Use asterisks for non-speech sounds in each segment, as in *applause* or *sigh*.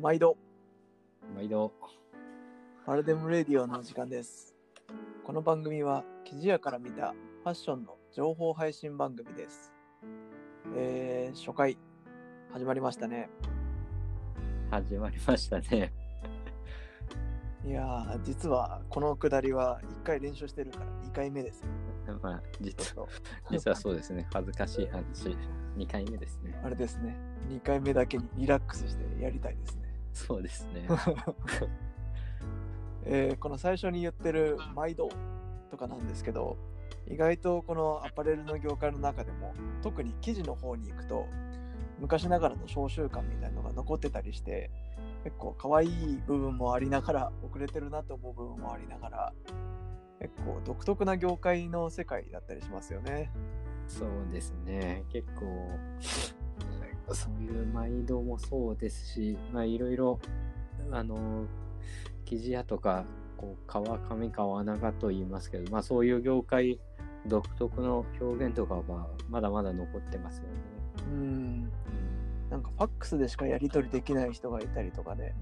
毎度、毎度。パルデムレディオの時間です。この番組は、生地屋から見たファッションの情報配信番組です。えー、初回、始まりましたね。始まりましたね。いやー、実はこのくだりは1回練習してるから2回目ですよ。まあ、実は、実はそうですね。恥ずかしい話。2回目ですね。あれですね。2回目だけにリラックスしてやりたいですね。そうですね。*laughs* えーこの最初に言ってる「毎度」とかなんですけど意外とこのアパレルの業界の中でも特に生地の方に行くと昔ながらの商習慣みたいのが残ってたりして結構可愛い部分もありながら遅れてるなと思う部分もありながら結構独特な業界の世界だったりしますよね。そうですね。結構、そういう毎度もそうですし、まあ、いろいろ、あの、生地屋とか、こう、川上川長と言いますけど、まあ、そういう業界独特の表現とかは、まだまだ残ってますよね。うんなんかファックスでしかやり取りできない人がいたりとかね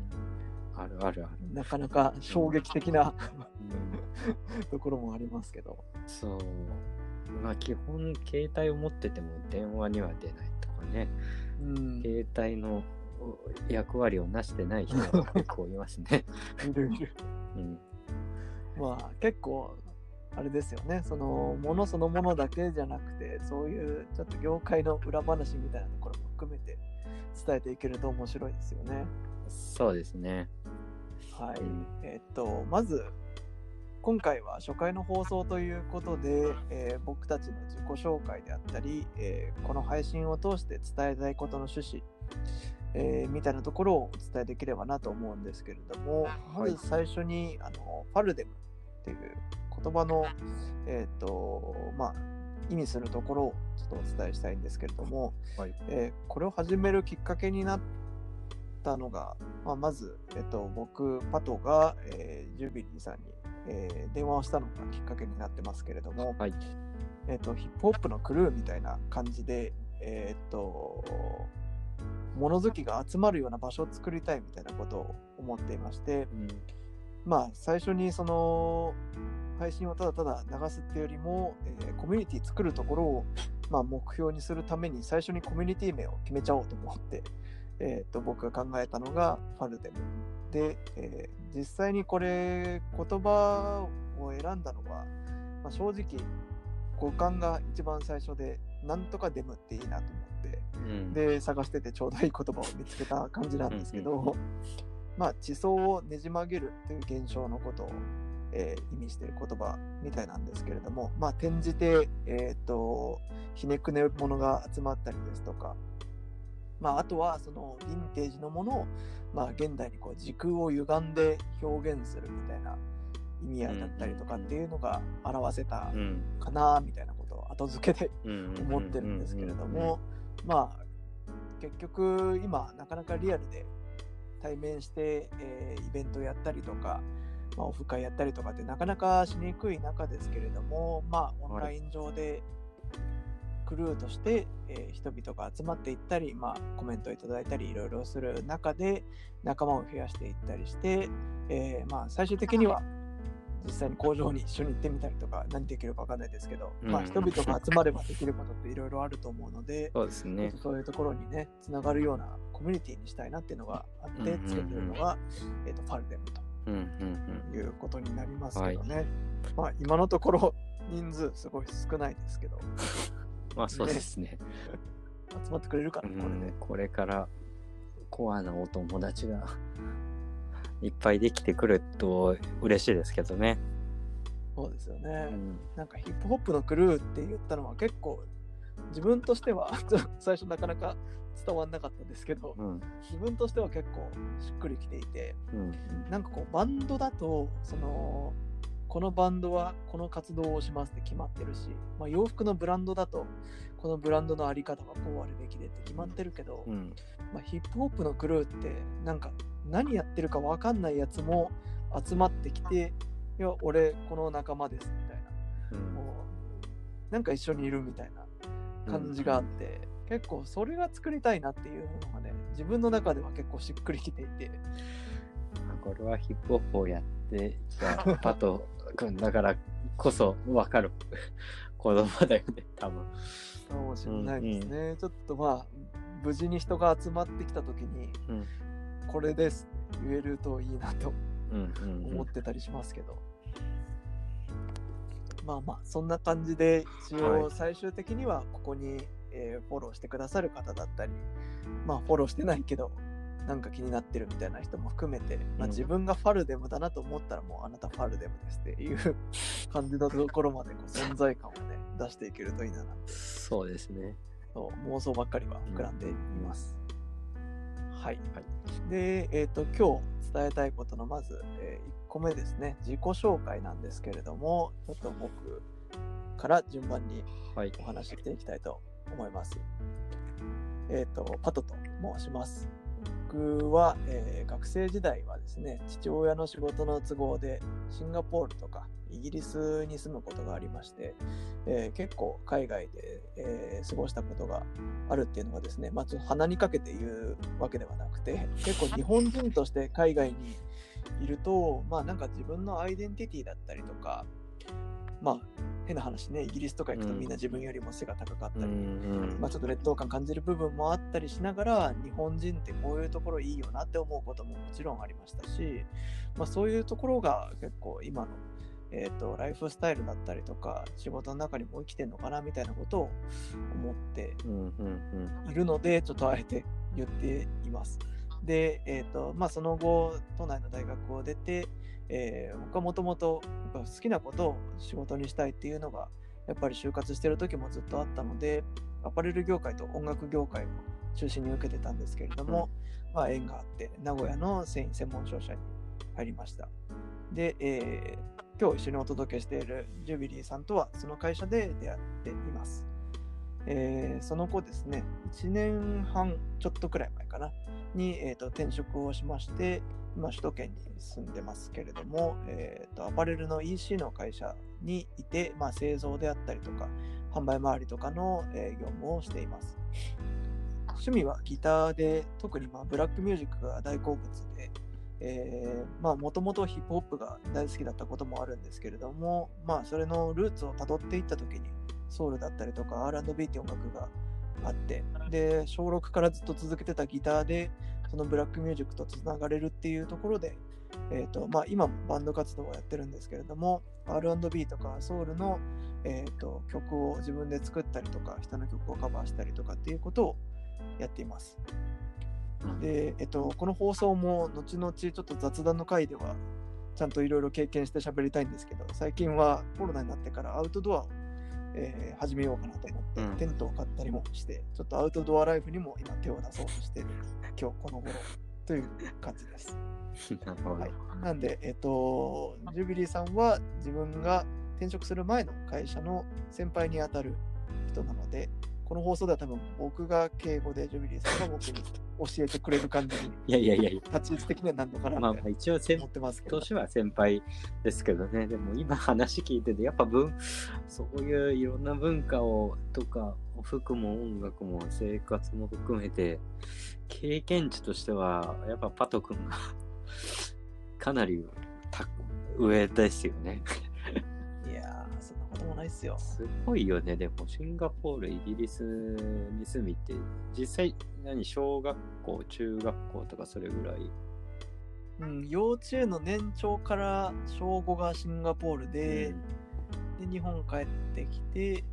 あるあるある。なかなか衝撃的なうんところもありますけど。そう。まあ基本、携帯を持ってても電話には出ないとかね、うん、い携帯のお役割をなしてない人が *laughs* 結構いますね。るいる。うん、まあ結構あれですよねそのものそのものだけじゃなくてそういうちょっと業界の裏話みたいなところも含めて伝えていけると面白いですよね。そうですね。はい。うんえっとまず今回は初回の放送ということで、えー僕たちの自己紹介であったり、えーこの配信を通して伝えたいことの趣旨、えーみたいなところをお伝えできればなと思うんですけれども、まはいず最初にあのファルデムっていう言葉の、えーとまあ、意味するところをちょっとお伝えしたいんですけれども、はい。えーこれを始めるきっかけになったのが、まあ、まず、えっと、僕、パトが、えージュビリーさんに、えー電話をしたのがきっかけになってますけれども、はい。えっと、ヒップホップのクルーみたいな感じで、えっと、物好きが集まるような場所を作りたいみたいなことを思っていまして、うん。まあ、最初にその配信をただただ流すっていうよりも、えーコミュニティ作るところを、まあ、目標にするために最初にコミュニティ名を決めちゃおうと思って、えー、と僕が考えたのがファルデムで、えー実際にこれ言葉を選んだのは、まあ、正直五感が一番最初でなんとかデムっていいなと思ってうん。で探しててちょうどいい言葉を見つけた感じなんですけど、まあ地層をねじ曲げるという現象のことを、えー意味している言葉みたいなんですけれどもまあ転じてえっ、とひねくねものが集まったりですとかまああとはそのヴィンテージのものをまあ現代にこう時空を歪んで表現するみたいな意味合いだったりとかっていうのが表せたうん。かなみたいなことを後付けでうん。思ってるんですけれども、まあ結局今なかなかリアルで対面して、えーイベントやったりとか、まあ、オフ会やったりとかってなかなかしにくい中ですけれどもまあオンライン上でクルーとして、えー人々が集まっていったり、まあ、コメントいただいたりいろいろする中で仲間を増やしていったりして、えーまあ、最終的には実際に工場に一緒に行ってみたりとか何できるか分かんないですけど、まあ、うん人々が集まればできることっていろいろあると思うので、そうですね。そういうところにねつながるようなコミュニティにしたいなっていうのがあってうんうんうんつけてるのが、えー、とファルデムうん。うん。ということになりますけどね、まあ今のところ人数すごい少ないですけどまあそうですね。集まってくれるかうなこれでん。これからコアなお友達がいっぱいできてくると嬉しいですけどね。そうですよね、うん。なんかヒップホップのクルーって言ったのは結構自分としては *laughs* 最初なかなか伝わんなかったんですけどうん。自分としては結構しっくりきていてうん。なんかこうバンドだとそのこのバンドはこの活動をしますって決まってるし、まあ、洋服のブランドだとこのブランドのあり方はこうあるべきでって決まってるけど、うん。まあ、ヒップホップのクルーってなんか何やってるか分かんないやつも集まってきていや俺この仲間ですみたいな。うん。もうなんか一緒にいるみたいな感じがあって、結構それが作りたいなっていうのがね、自分の中では結構しっくりきていて、これはヒップホップをやってきた *laughs* パト君だからこそ分かる *laughs* 子供だよね、多分。かもしれないですね。ちょっとまあ、無事に人が集まってきた時に、うんこれです言えるといいなとうんうんうん思ってたりしますけど。まあまあ、そんな感じで、一応はい最終的にはここに、えーフォローしてくださる方だったり、まあフォローしてないけど、なんか気になってるみたいな人も含めて、まあ、うん自分がファルデムだなと思ったらもうあなたファルデムですっていう感じのところまでこう存在感をね出していけるといいななそうですね。そう妄想ばっかりは膨らんでいます。はい。はいで、えっ、と、今日伝えたいことのまず、え1個目ですね、自己紹介なんですけれども、ちょっと僕から順番にはい。お話ししていきたいと思います。えっ、と、パトと申します。僕は、えー学生時代はですね、父親の仕事の都合でシンガポールとかイギリスに住むことがありまして、えー結構海外で、えー過ごしたことがあるっていうのがですね、まあ、ちょっと鼻にかけて言うわけではなくて、結構日本人として海外にいると、まあなんか自分のアイデンティティだったりとか、まあ変な話ね、イギリスとか行くとうん。みんな自分よりも背が高かったうり、んまあ、ちょっと劣等感感じる部分もあったりしながら日本人ってこういうところいいよなって思うことももちろんありましたし、まあ、そういうところが結構今の、えー、とライフスタイルだったりとか仕事の中にも生きてるのかなみたいなことを思っているのでちょっとあえて言っています。で、えーとまあ、その後都内の大学を出て、えー僕はもともと好きなことを仕事にしたいっていうのがやっぱり就活してる時もずっとあったのでアパレル業界と音楽業界を中心に受けてたんですけれども、まあ、縁があって名古屋の繊維専門商社に入りました。で、えー今日一緒にお届けしているジュビリーさんとはその会社で出会っています。えーその後ですね、1年半ちょっとくらい前かな、に、えー、と転職をしまして、今、首都圏に住んでますけれども、えー、とアパレルの EC の会社にいて、まあ、製造であったりとか、販売周りとかの、えー業務をしています。趣味はギターで、特にまあブラックミュージックが大好物で、えまあもともとヒップホップが大好きだったこともあるんですけれども、まあそれのルーツをたどっていったときに、ソウルだったりとか R&B って音楽があって、で、小6からずっと続けてたギターで、そのブラックミュージックとつながれるっていうところで、えーとまあ、今もバンド活動をやってるんですけれども、R&B とかソウルの、えー、と曲を自分で作ったりとか、人の曲をカバーしたりとかっていうことをやっています。で、えっと、この放送も後々ちょっと雑談の回ではちゃんといろいろ経験して喋りたいんですけど、最近はコロナになってからアウトドアを、えー始めようかなと思って、うんテントを買ったりもして、ちょっとアウトドアライフにも今手を出そうとしている今日この頃という感じです。*laughs* なるほど。はい、なんで、えっと、ジュビリーさんは自分が転職する前の会社の先輩にあたる人なので、この放送では多分僕が敬語でジュビリーさんが僕に教えてくれる感じにいやいやいやいや、立ち位置的にはなんのかなまあまあ一応先思ってますけど。年は先輩ですけどね、でも今話聞いてて、やっぱ文、そういういろんな文化をとか、服も音楽も生活も含めて、経験値としては、やっぱパト君が *laughs* かなりた上ですよね。ないっすよ。すごいよね。でも、シンガポール、イギリスに住みって、実際、何、小学校、中学校とかそれぐらい？うん、幼稚園の年長から小5がシンガポールで、で日本帰ってきて、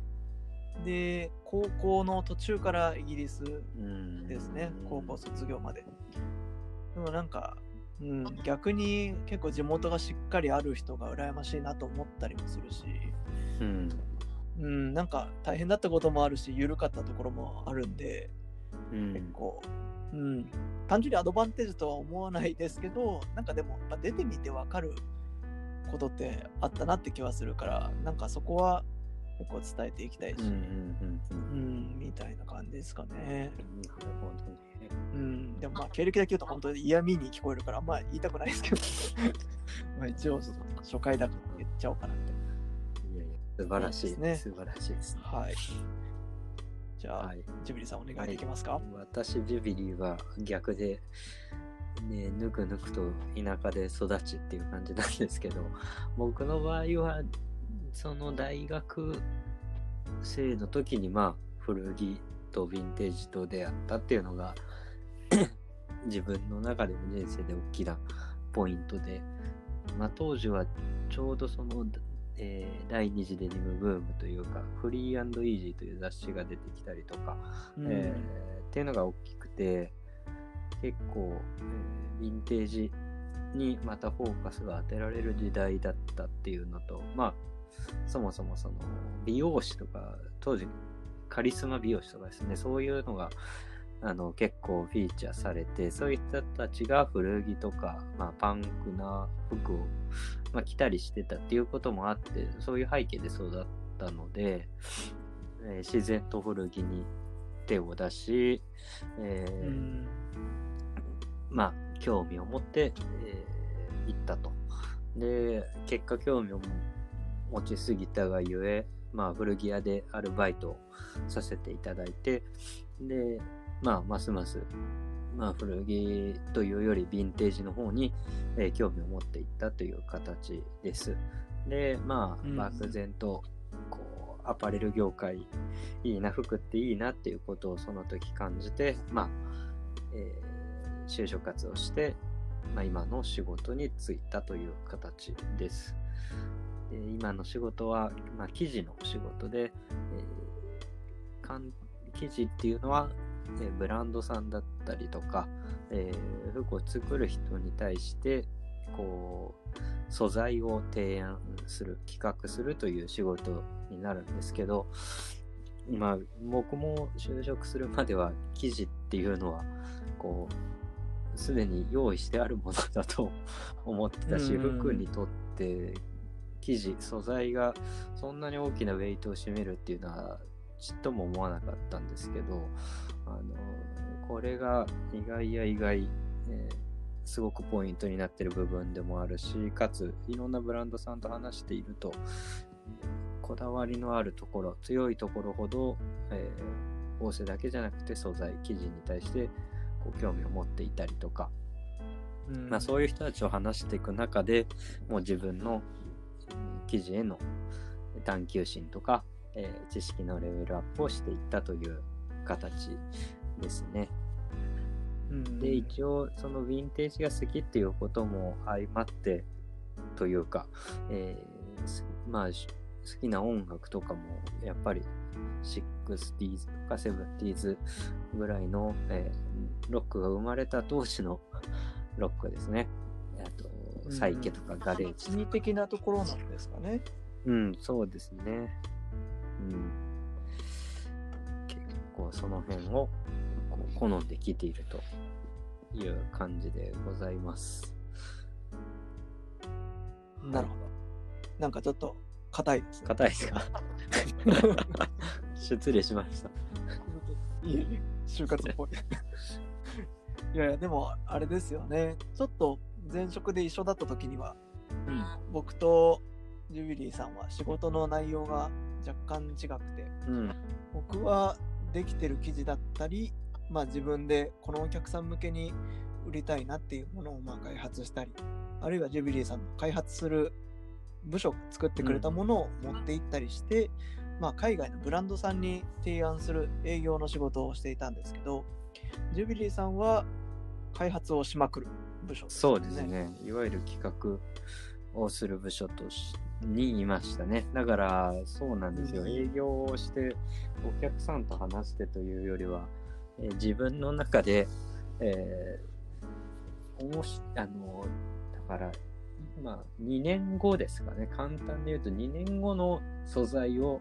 で、高校の途中からイギリスうんですね、高校卒業まで。でもなんか、うん、逆に結構地元がしっかりある人が羨ましいなと思ったりもするし、うん。うん、なんか大変だったこともあるし、緩かったところもあるんで、うん結構、うん、単純にアドバンテージとは思わないですけど、なんかでも、やっぱ出てみてわかることってあったなって気はするから、なんかそこは結構伝えていきたいし、うん、みたいな感じですかね。なるほどね。うん、でもまあ経歴だけ言うと本当に嫌味に聞こえるからあんま言いたくないですけど *laughs* まあ一応初回だから言っちゃおうかなって。素晴らしいですね素晴らしいですね。はい。じゃあ、はい。ジュビリーさんお願いできますか、私、ジュビリーは逆で、ね、ぬくぬくと田舎で育ちっていう感じなんですけど、*laughs* 僕の場合は、その大学生の時に、まあ、古着とヴィンテージと出会ったっていうのが、*coughs* 自分の中でも人生で大きなポイントで、まあ、当時はちょうどその、えー第二次デニムブームというか、フリーイージーという雑誌が出てきたりとか、うん。えーっていうのが大きくて結構、えーヴィンテージにまたフォーカスが当てられる時代だったっていうのとまあそもそもその美容師とか当時カリスマ美容師とかですねそういうのがあの結構フィーチャーされてそういった人たちが古着とか、まあ、パンクな服を、まあ、着たりしてたっていうこともあってそういう背景で育ったので、えー自然と古着に手を出し、えーうんまあ興味を持って、えー行ったと。で結果興味を持ちすぎたがゆえ、まあ、古着屋でアルバイトをさせていただいてでまあますます、まあ、古着というよりヴィンテージの方に、えー興味を持っていったという形です。でまあうん漠然とこうアパレル業界いいな服っていいなっていうことをその時感じてまあ、えー就職活動して、まあ、今の仕事に就いたという形です。で今の仕事は、まあ、記事の仕事で、えー記事っていうのは、えーブランドさんだったりとか、えー服を作る人に対してこう素材を提案する企画するという仕事になるんですけどまあ僕も就職するまでは記事っていうのはこうすでに用意してあるものだと *laughs* 思ってたしうん。服にとって生地素材がそんなに大きなウェイトを占めるっていうのはちっとも思わなかったんですけどあのこれが意外や意外、えーすごくポイントになってる部分でもあるしかついろんなブランドさんと話していると、えーこだわりのあるところ強いところほど、えー、合成だけじゃなくて素材生地に対してこう興味を持っていたりとか、うん。まあ、そういう人たちを話していく中でもう自分のうん記事への探求心とか、えー知識のレベルアップをしていったという形ですね。うんで一応そのヴィンテージが好きっていうことも相まってというか、えーすまあし好きな音楽とかもやっぱり 60s とか 70s ぐらいの、えーロックが生まれた当時のロックですね。あとサイケとかガレージとか的なところなんですかね。うん、そうですね。うん。結構その辺をこう好んで聴いているという感じでございます。なるほど。なんかちょっと硬いですね。硬いですか？*laughs* 失礼しました。就活っぽい。いやいや、でもあれですよね。ちょっと前職で一緒だった時には、僕とジュビリーさんは仕事の内容が若干違くて、うん。僕はできてる記事だったり、まあ自分でこのお客さん向けに売りたいなっていうものをまあ開発したり、あるいはジュビリーさんの開発する部署が作ってくれたものを持って行ったりして、まあ海外のブランドさんに提案する営業の仕事をしていたんですけど、ジュビリーさんは開発をしまくる部署ですよそうです。ね。いわゆる企画をする部署としにいましたね。だから、そうなんですよ。うん営業をして、お客さんと話してというよりは、えー自分の中で、えーおもし、あの、だから、まあ、2年後ですかね。簡単に言うと、2年後の素材を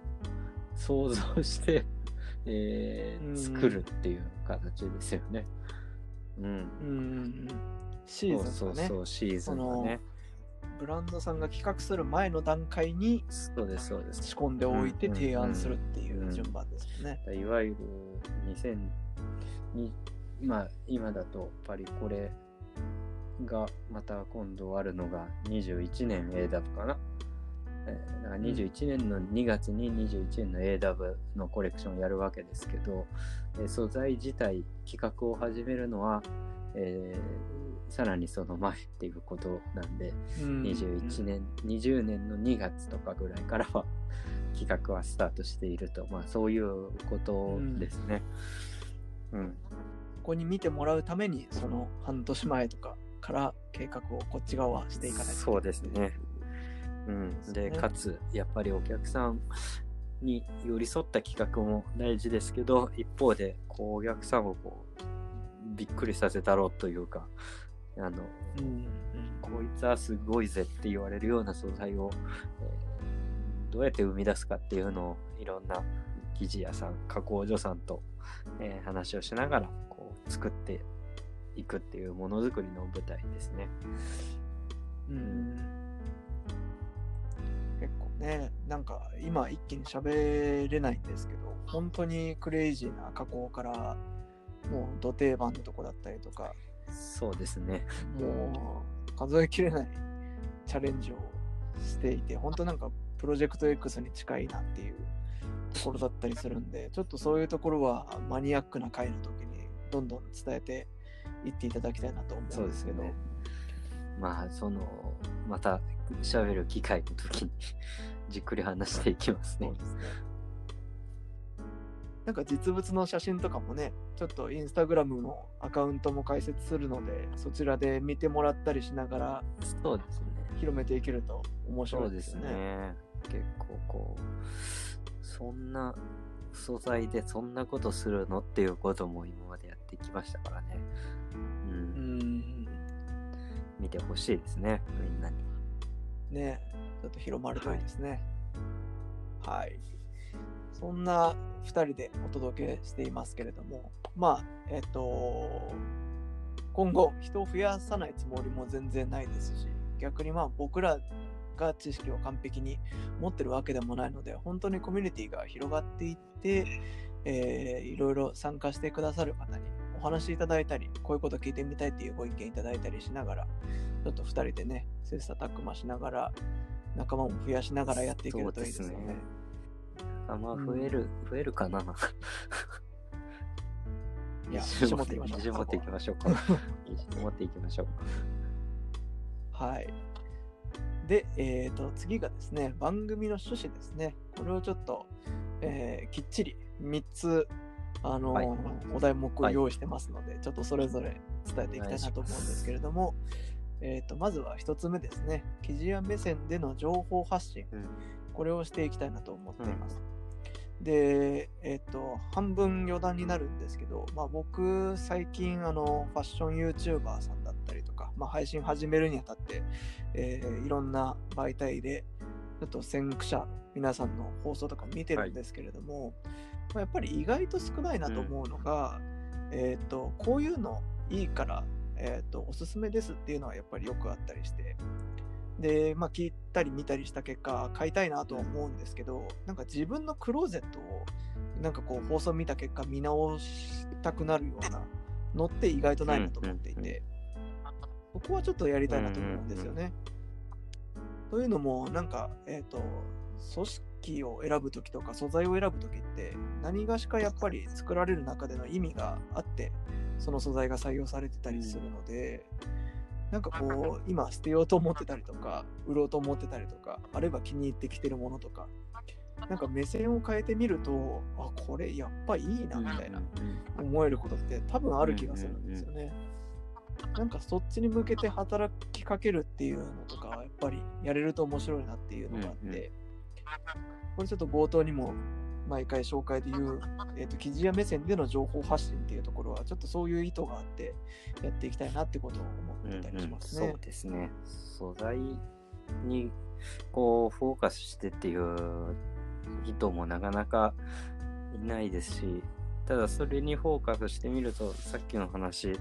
想像して、*laughs* えーうん作るっていう形ですよね。うん。うん。シーズンがねそうそうそう、シーズンがね。ブランドさんが企画する前の段階にそうです、そうです。仕込んでおいて提案するっていう順番ですよね。いわゆる2000に、まあ、今だとパリコレがまた今度あるのが21年 A だとかな。えーだから21年の2月に21年の AW のコレクションをやるわけですけど、えー素材自体企画を始めるのは、えーさらにその前っていうことなんで、21年、20年の2月とかぐらいからは *laughs* 企画はスタートしていると、まあそういうことですね。うん。ここに見てもらうためにその半年前とかから計画をこっち側はしていかないとそうですね。うん。で、ねかつ、やっぱりお客さんに寄り添った企画も大事ですけど、一方で、こう、お客さんをこう、びっくりさせたろうというか、あの、うんうんこいつはすごいぜって言われるような素材を、えーどうやって生み出すかっていうのをいろんな生地屋さん加工所さんと、えー話をしながらこう作っていくっていうものづくりの舞台ですね。うん結構ねなんか今一気に喋れないんですけど本当にクレイジーな加工からもう土定番のとこだったりとかそうですね。もう数えきれないチャレンジをしていて本当なんかプロジェクト X に近いなっていうところだったりするんでちょっとそういうところはマニアックな回の時にどんどん伝えていっていただきたいなと思うんですけどねまあそのまた喋る機会の時に *laughs* じっくり話していきますねそう。ですね。なんか実物の写真とかもね、ちょっとインスタグラムのアカウントも開設するので、そちらで見てもらったりしながらそうですね。広めていけると面白いですよね。ね。結構こう、そんな素材でそんなことするのっていうことも今までやってきましたからね。う。うんん。見てほしいですね、みんなに。ね、ちょっと広まるといいですね。はい。そんな2人でお届けしていますけれども、まあ、えっ、と、今後人を増やさないつもりも全然ないですし、逆にまあ僕らが知識を完璧に持ってるわけでもないので、本当にコミュニティが広がっていって、えーいろいろ参加してくださる方にお話しいただいたり、こういうこと聞いてみたいっていうご意見いただいたりしながら、ちょっと2人でね、切磋琢磨しながら、仲間も増やしながらやっていけるといいですよね。あまあ、増える、増えるかな。いや、自 *laughs* 自信持っていきましょう。自信持っていきましょうか。*laughs* 自信持っていきましょう。はい。で、えー、と次がですね、番組の趣旨ですね。これをちょっと、えーきっちり3つ、あのーはいお題目を用意してますので、ちょっとそれぞれ伝えていきたいなと思うんですけれども、えー、とまずは1つ目ですね、記事や目線での情報発信、うんこれをしていきたいなと思っています。で、えっ、と、半分余談になるんですけど、まあ僕、最近、あの、ファッション YouTuber さんだったりとか、まあ配信始めるにあたって、えーいろんな媒体で、ちょっと先駆者、皆さんの放送とか見てるんですけれども、まあやっぱり意外と少ないなと思うのが、えっ、と、こういうのいいから、えっ、と、おすすめですっていうのはやっぱりよくあったりして、で、まあ、聞いたり見たりした結果、買いたいなとは思うんですけど、なんか自分のクローゼットを、なんかこう、放送見た結果、見直したくなるようなのって意外とないなと思っていうんうんて、そこはちょっとやりたいなと思うんですよね。というのも、なんか、えっ、と、組織を選ぶときとか素材を選ぶときって、何がしかやっぱり作られる中での意味があって、その素材が採用されてたりするので、なんかこう、今捨てようと思ってたりとか、売ろうと思ってたりとか、あるいは気に入ってきてるものとか、なんか目線を変えてみると、あ、これやっぱいいな、みたいな思えることって多分ある気がするんですよね。なんかそっちに向けて働きかけるっていうのとか、やっぱりやれると面白いなっていうのがあって、これちょっと冒頭にも毎回紹介で言う、えー、と記事や目線での情報発信っていうところは、ちょっとそういう意図があってやっていきたいなってことを思ったりしますね。そうですね。素材にこうフォーカスしてっていう人もなかなかいないですし、ただそれにフォーカスしてみると、さっきの話、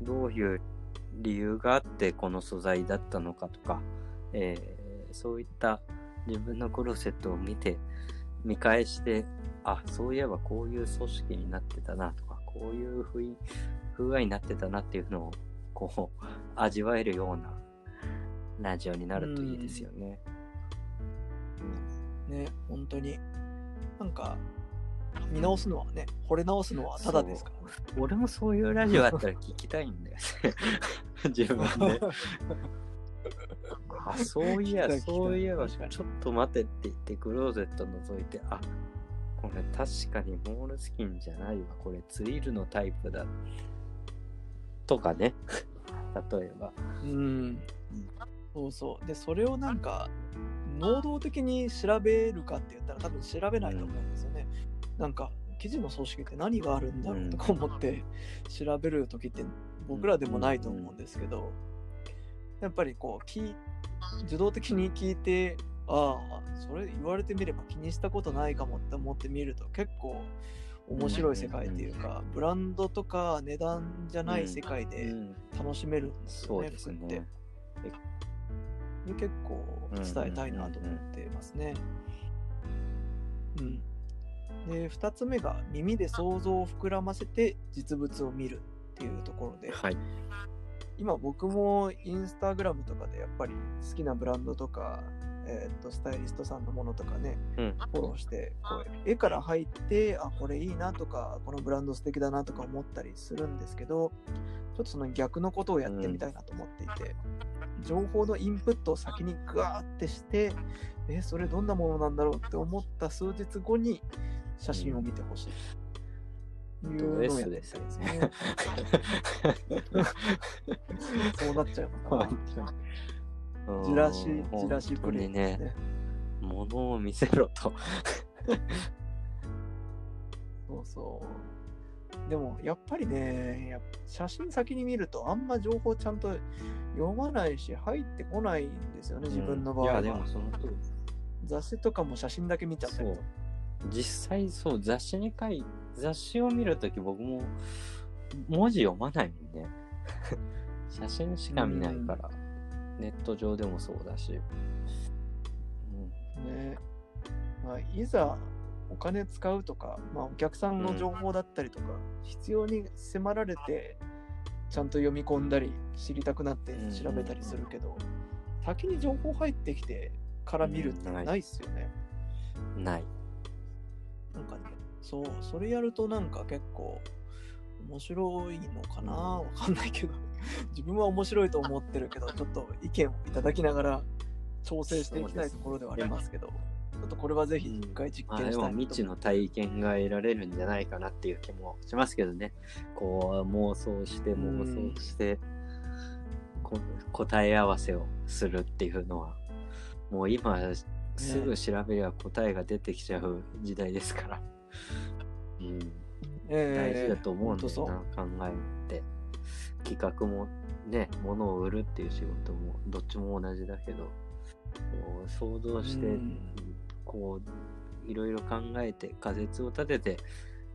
どういう理由があってこの素材だったのかとか、えーそういった自分のクローゼットを見て、見返して、あ、そういえばこういう組織になってたなとか、こういう風合いになってたなっていうのをこう味わえるようなラジオになるといいですよね。ね、本当に。なんか、見直すのはね、惚れ直すのはただですからね。俺もそういうラジオあったら聞きたいんだよね。*laughs* 自分で。*laughs* あ、そういや、そういえば、ちょっと待てって言って、クローゼット覗いて、あ、これ確かにモールスキンじゃないわ。これツイールのタイプだ。とかね。*laughs* 例えば。うん。そうそう。で、それをなんか、能動的に調べるかって言ったら多分調べないと思うんですよね。なんか、記事の組織って何があるんだろうとか思って調べる時って僕らでもないと思うんですけど、やっぱりこう、聞い受動的に聞いて、ああ、それ言われてみれば気にしたことないかもって思ってみると結構面白い世界っていうか、ブランドとか値段じゃない世界うでん、楽しめるんですよね、そうです服ってね。。で結構伝えたいなと思ってますね。うん。で、2つ目が耳で想像を膨らませて実物を見るっていうところで、はい。今僕もインスタグラムとかでやっぱり好きなブランドとか、えーっとスタイリストさんのものとかね、うん。フォローしてこう絵から入ってあこれいいなとかこのブランド素敵だなとか思ったりするんですけどちょっとその逆のことをやってみたいなと思っていて、情報のインプットを先にグワーってしてえそれどんなものなんだろうって思った数日後に写真を見てほしい。いうのいですね。*laughs* そうなっちゃうのかな。*laughs* じらし、じらしプレイですね。物を見せろと。*laughs* そうそう。でも、やっぱりね、写真先に見ると、あんま情報ちゃんと読まないし、入ってこないんですよね、自分の場合は。いや、でもその通り。雑誌とかも写真だけ見ちゃったり。実際そう、雑誌に書い、雑誌を見るとき僕も文字読まないもんね。*laughs* 写真しか見ないから。ネット上でもそうだし。ね。まあ、いざお金使うとか、まあ、お客さんの情報だったりとか、必要に迫られて、ちゃんと読み込んだり、知りたくなって調べたりするけど、先に情報入ってきてから見るってうんないないっすよね。うん。ない。なんかね、そう、それやるとなんか結構面白いのかな？*laughs* わかんないけど、*laughs* 自分は面白いと思ってるけど、ちょっと意見をいただきながら調整していきたいところではありますけど、ちょっとこれはぜひ一回実験したいなと未知の体験が得られるんじゃないかなっていう気もしますけどね。こう妄想してうん。妄想して、こ答え合わせをするっていうのは、もう今すぐ調べれば答えが出てきちゃう時代ですから。うん、大事だと思うんだよな、考えて。企画もね、物を売るっていう仕事もどっちも同じだけど、こう想像して、うん。こう、いろいろ考えて、仮説を立てて、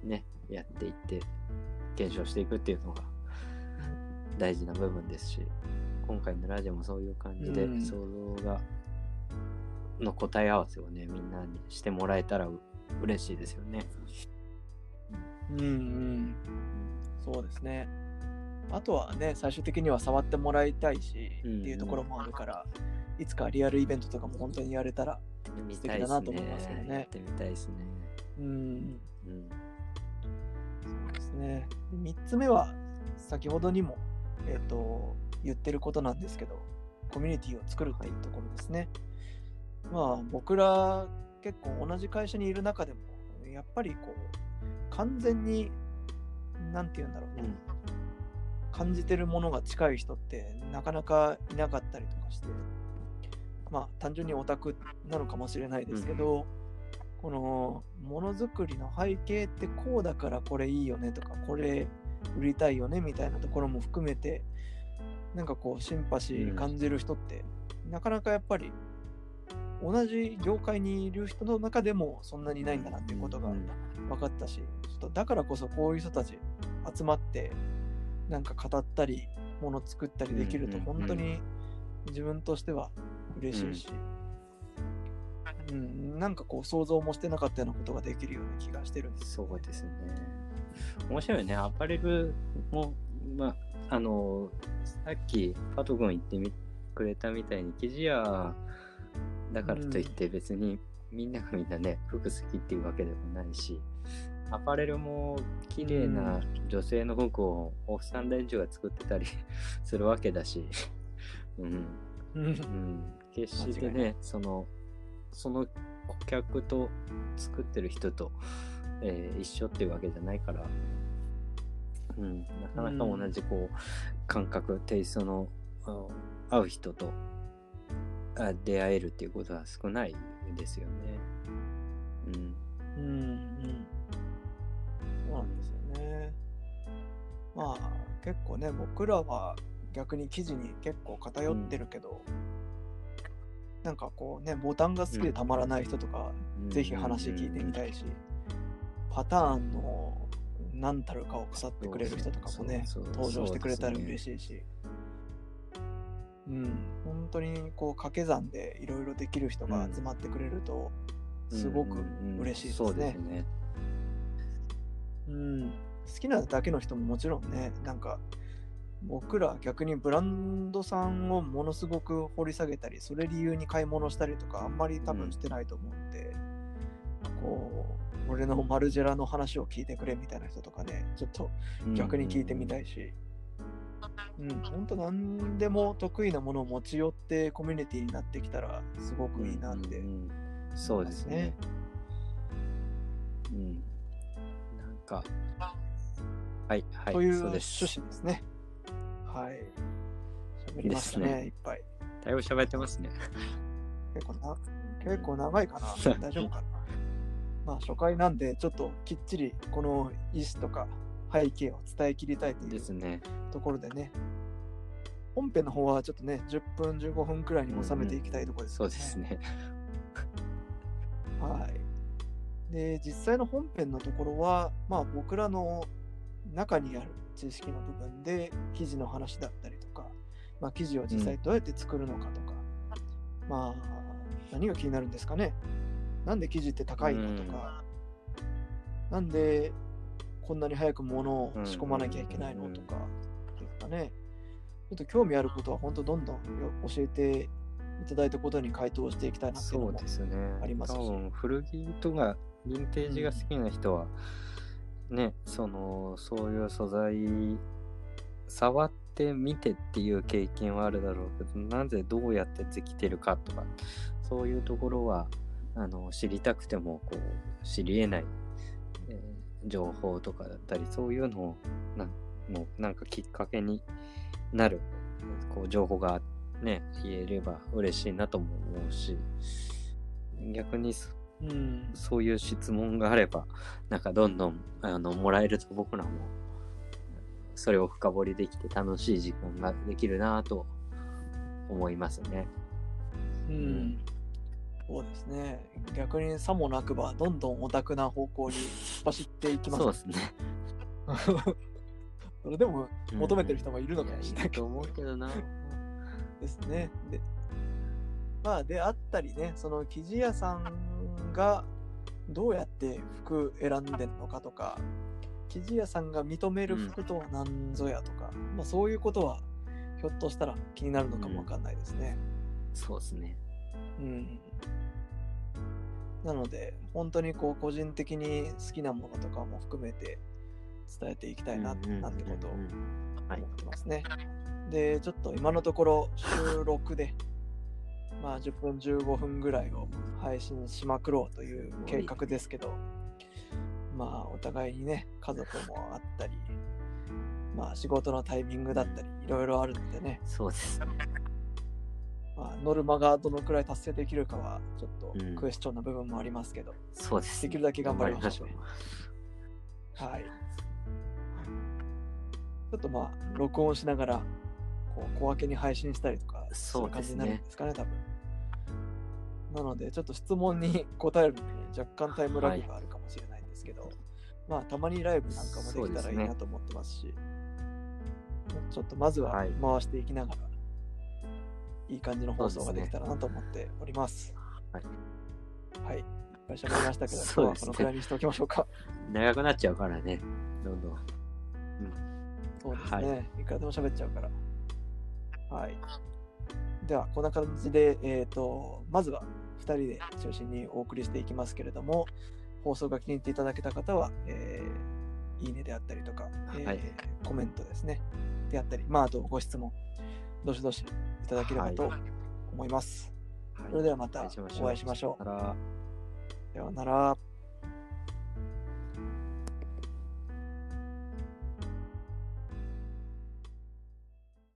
ね、やっていって、検証していくっていうのが大事な部分ですし、今回のラジオもそういう感じで、うん。想像が、の答え合わせをね、みんなにしてもらえたらう嬉しいですよね。うんうん。そうですね。あとはね、最終的には触ってもらいたいし、うんうんっていうところもあるから、いつかリアルイベントとかも本当にやれたら、素。敵だなと思いますけどねやってみたいですね。うん、うん。そうですね。で3つ目は、先ほどにも、えっ、と、言ってることなんですけど、コミュニティを作るっていうところですね。まあ、僕ら結構同じ会社にいる中でも、やっぱりこう、完全に、なんて言うんだろうね、感じてるものが近い人ってなかなかいなかったりとかして、まあ、単純にオタクなのかもしれないですけど、このものづくりの背景ってこうだからこれいいよねとかこれ売りたいよねみたいなところも含めてなんかこうシンパシー感じる人って、なかなかやっぱり同じ業界にいる人の中でもそんなにいないんだなっていうことがうん。分かったしちょっとだからこそこういう人たち集まってなんか語ったりもの作ったりできると本当に自分としては嬉しいし、うん、なんかこう想像もしてなかったようなことができるような気がしてるんです。そうですね。面白いね。アパレルも、まあ、あの、さっきパト君言ってみくれたみたいに、生地屋だからといって別にみんながみんなね、服好きっていうわけでもないし、アパレルも綺麗な女性の服をおっさん連中が作ってたり *laughs* するわけだし、うん。うん。うん、決してね、その、その顧客と作ってる人と、えー一緒っていうわけじゃないから、うん、なかなか同じこう、感覚、テイストのあ合う人とあ出会えるっていうことは少ないですよね。うん。うんうんそうなんですよね。まあ結構ね僕らは逆に記事に結構偏ってるけど、なんかこうねボタンが好きでたまらない人とか、ぜひ話聞いてみたいし、パターンの何たるかを語ってくれる人とかもねそうそう登場してくれたら嬉しいし。うん、本当にこう掛け算でいろいろできる人が集まってくれると、すごく嬉しいですね。そうですね。うん、好きなだけの人ももちろんねなんか僕ら逆にブランドさんをものすごく掘り下げたりそれ理由に買い物したりとかあんまり多分してないと思うんで、こう俺のマルジェラの話を聞いてくれみたいな人とかねちょっと逆に聞いてみたいし、うん、本当何でも得意なものを持ち寄ってコミュニティになってきたらすごくいいなってうんうんうんそうですね。うん。なんか、はい、はい、という趣です。旨ですね。はい。喋りましたね、ねいっぱい。だいぶ喋ってますね。結構な結構長いかな *laughs* 大丈夫かなまあ初回なんでちょっときっちりこの意思とか背景を伝えきりたいという。ところでね。本編の方はちょっとね10分15分くらいに収めていきたいところですけどそうですね。*laughs* はい。で実際の本編のところはまあ僕らの中にある知識の部分で記事の話だったりとか、まあ、記事を実際どうやって作るのかとか、まあ何が気になるんですかね。なんで記事って高いのとか、なんでこんなに早く物を仕込まなきゃいけないのとかですかね。ちょっと興味あることは本当どんどんよ教えていただいたことに回答していきたいなってい。ありますし。多分古着とかヴィンテージが好きな人は、ね、その、そういう素材、触ってみてっていう経験はあるだろうけど、なぜどうやってできてるかとか、そういうところは、あの、知りたくても、こう、知り得ない、えー情報とかだったり、そういうのを、なんもうなんかきっかけになる、こう、情報がね、言えれば嬉しいなとも思うし、逆にそうん、そういう質問があれば、なんかどんどんあのもらえると僕らも、それを深掘りできて楽しい時間ができるなと思いますね。うん、そうですね。逆にさもなくば、どんどんオタクな方向に突っ走っていきます。そうですね。*laughs* それでも求めてる人もいるのかもしれないと思うけどな。ですね。で、まあ、であったりね、その生地屋さんがどうやって服選んでるのかとか、生地屋さんが認める服とは何ぞやとか、まあそういうことはひょっとしたら気になるのかもわかんないですね。そうですね。うん。なので、本当にこう個人的に好きなものとかも含めて伝えていきたいな、なんてことをはい思ってますね。で、ちょっと今のところ収録で、まあ10分15分ぐらいを配信しまくろうという計画ですけど、まあお互いにね、家族もあったり、まあ仕事のタイミングだったり、いろいろあるんでね、そうですね。まあ、ノルマがどのくらい達成できるかはちょっとうん。クエスチョンな部分もありますけど、そうです、できるだけ頑張りましょう。頑張はい。ちょっとまあ、録音しながら、こう小分けに配信したりとか、そういう感じになるんですかね、多分。なので、ちょっと質問に *laughs* 答えるのに若干タイムラグがあるかもしれないんですけど、まあ、たまにライブなんかもできたらいいなと思ってますし、ちょっとまずははい。回していきながら、いい感じの放送ができたらなと思っております。すね、はい。はい。会社もりましたけど、*laughs* ね、今日はこのくらいにしておきましょうか。長くなっちゃうからね、どんどん。うん、そうですね、はい、いくらでも喋っちゃうから。はい。では、こんな感じで、えっ、ー、と、まずは2人で中心にお送りしていきますけれども、放送が気に入っていただけた方は、えー、いいねであったりとか、えー、はい、コメントですね、であったり、まあ、あとご質問、どしどしいただければと思います。はい、それではまたお会いしましょう。さようなら。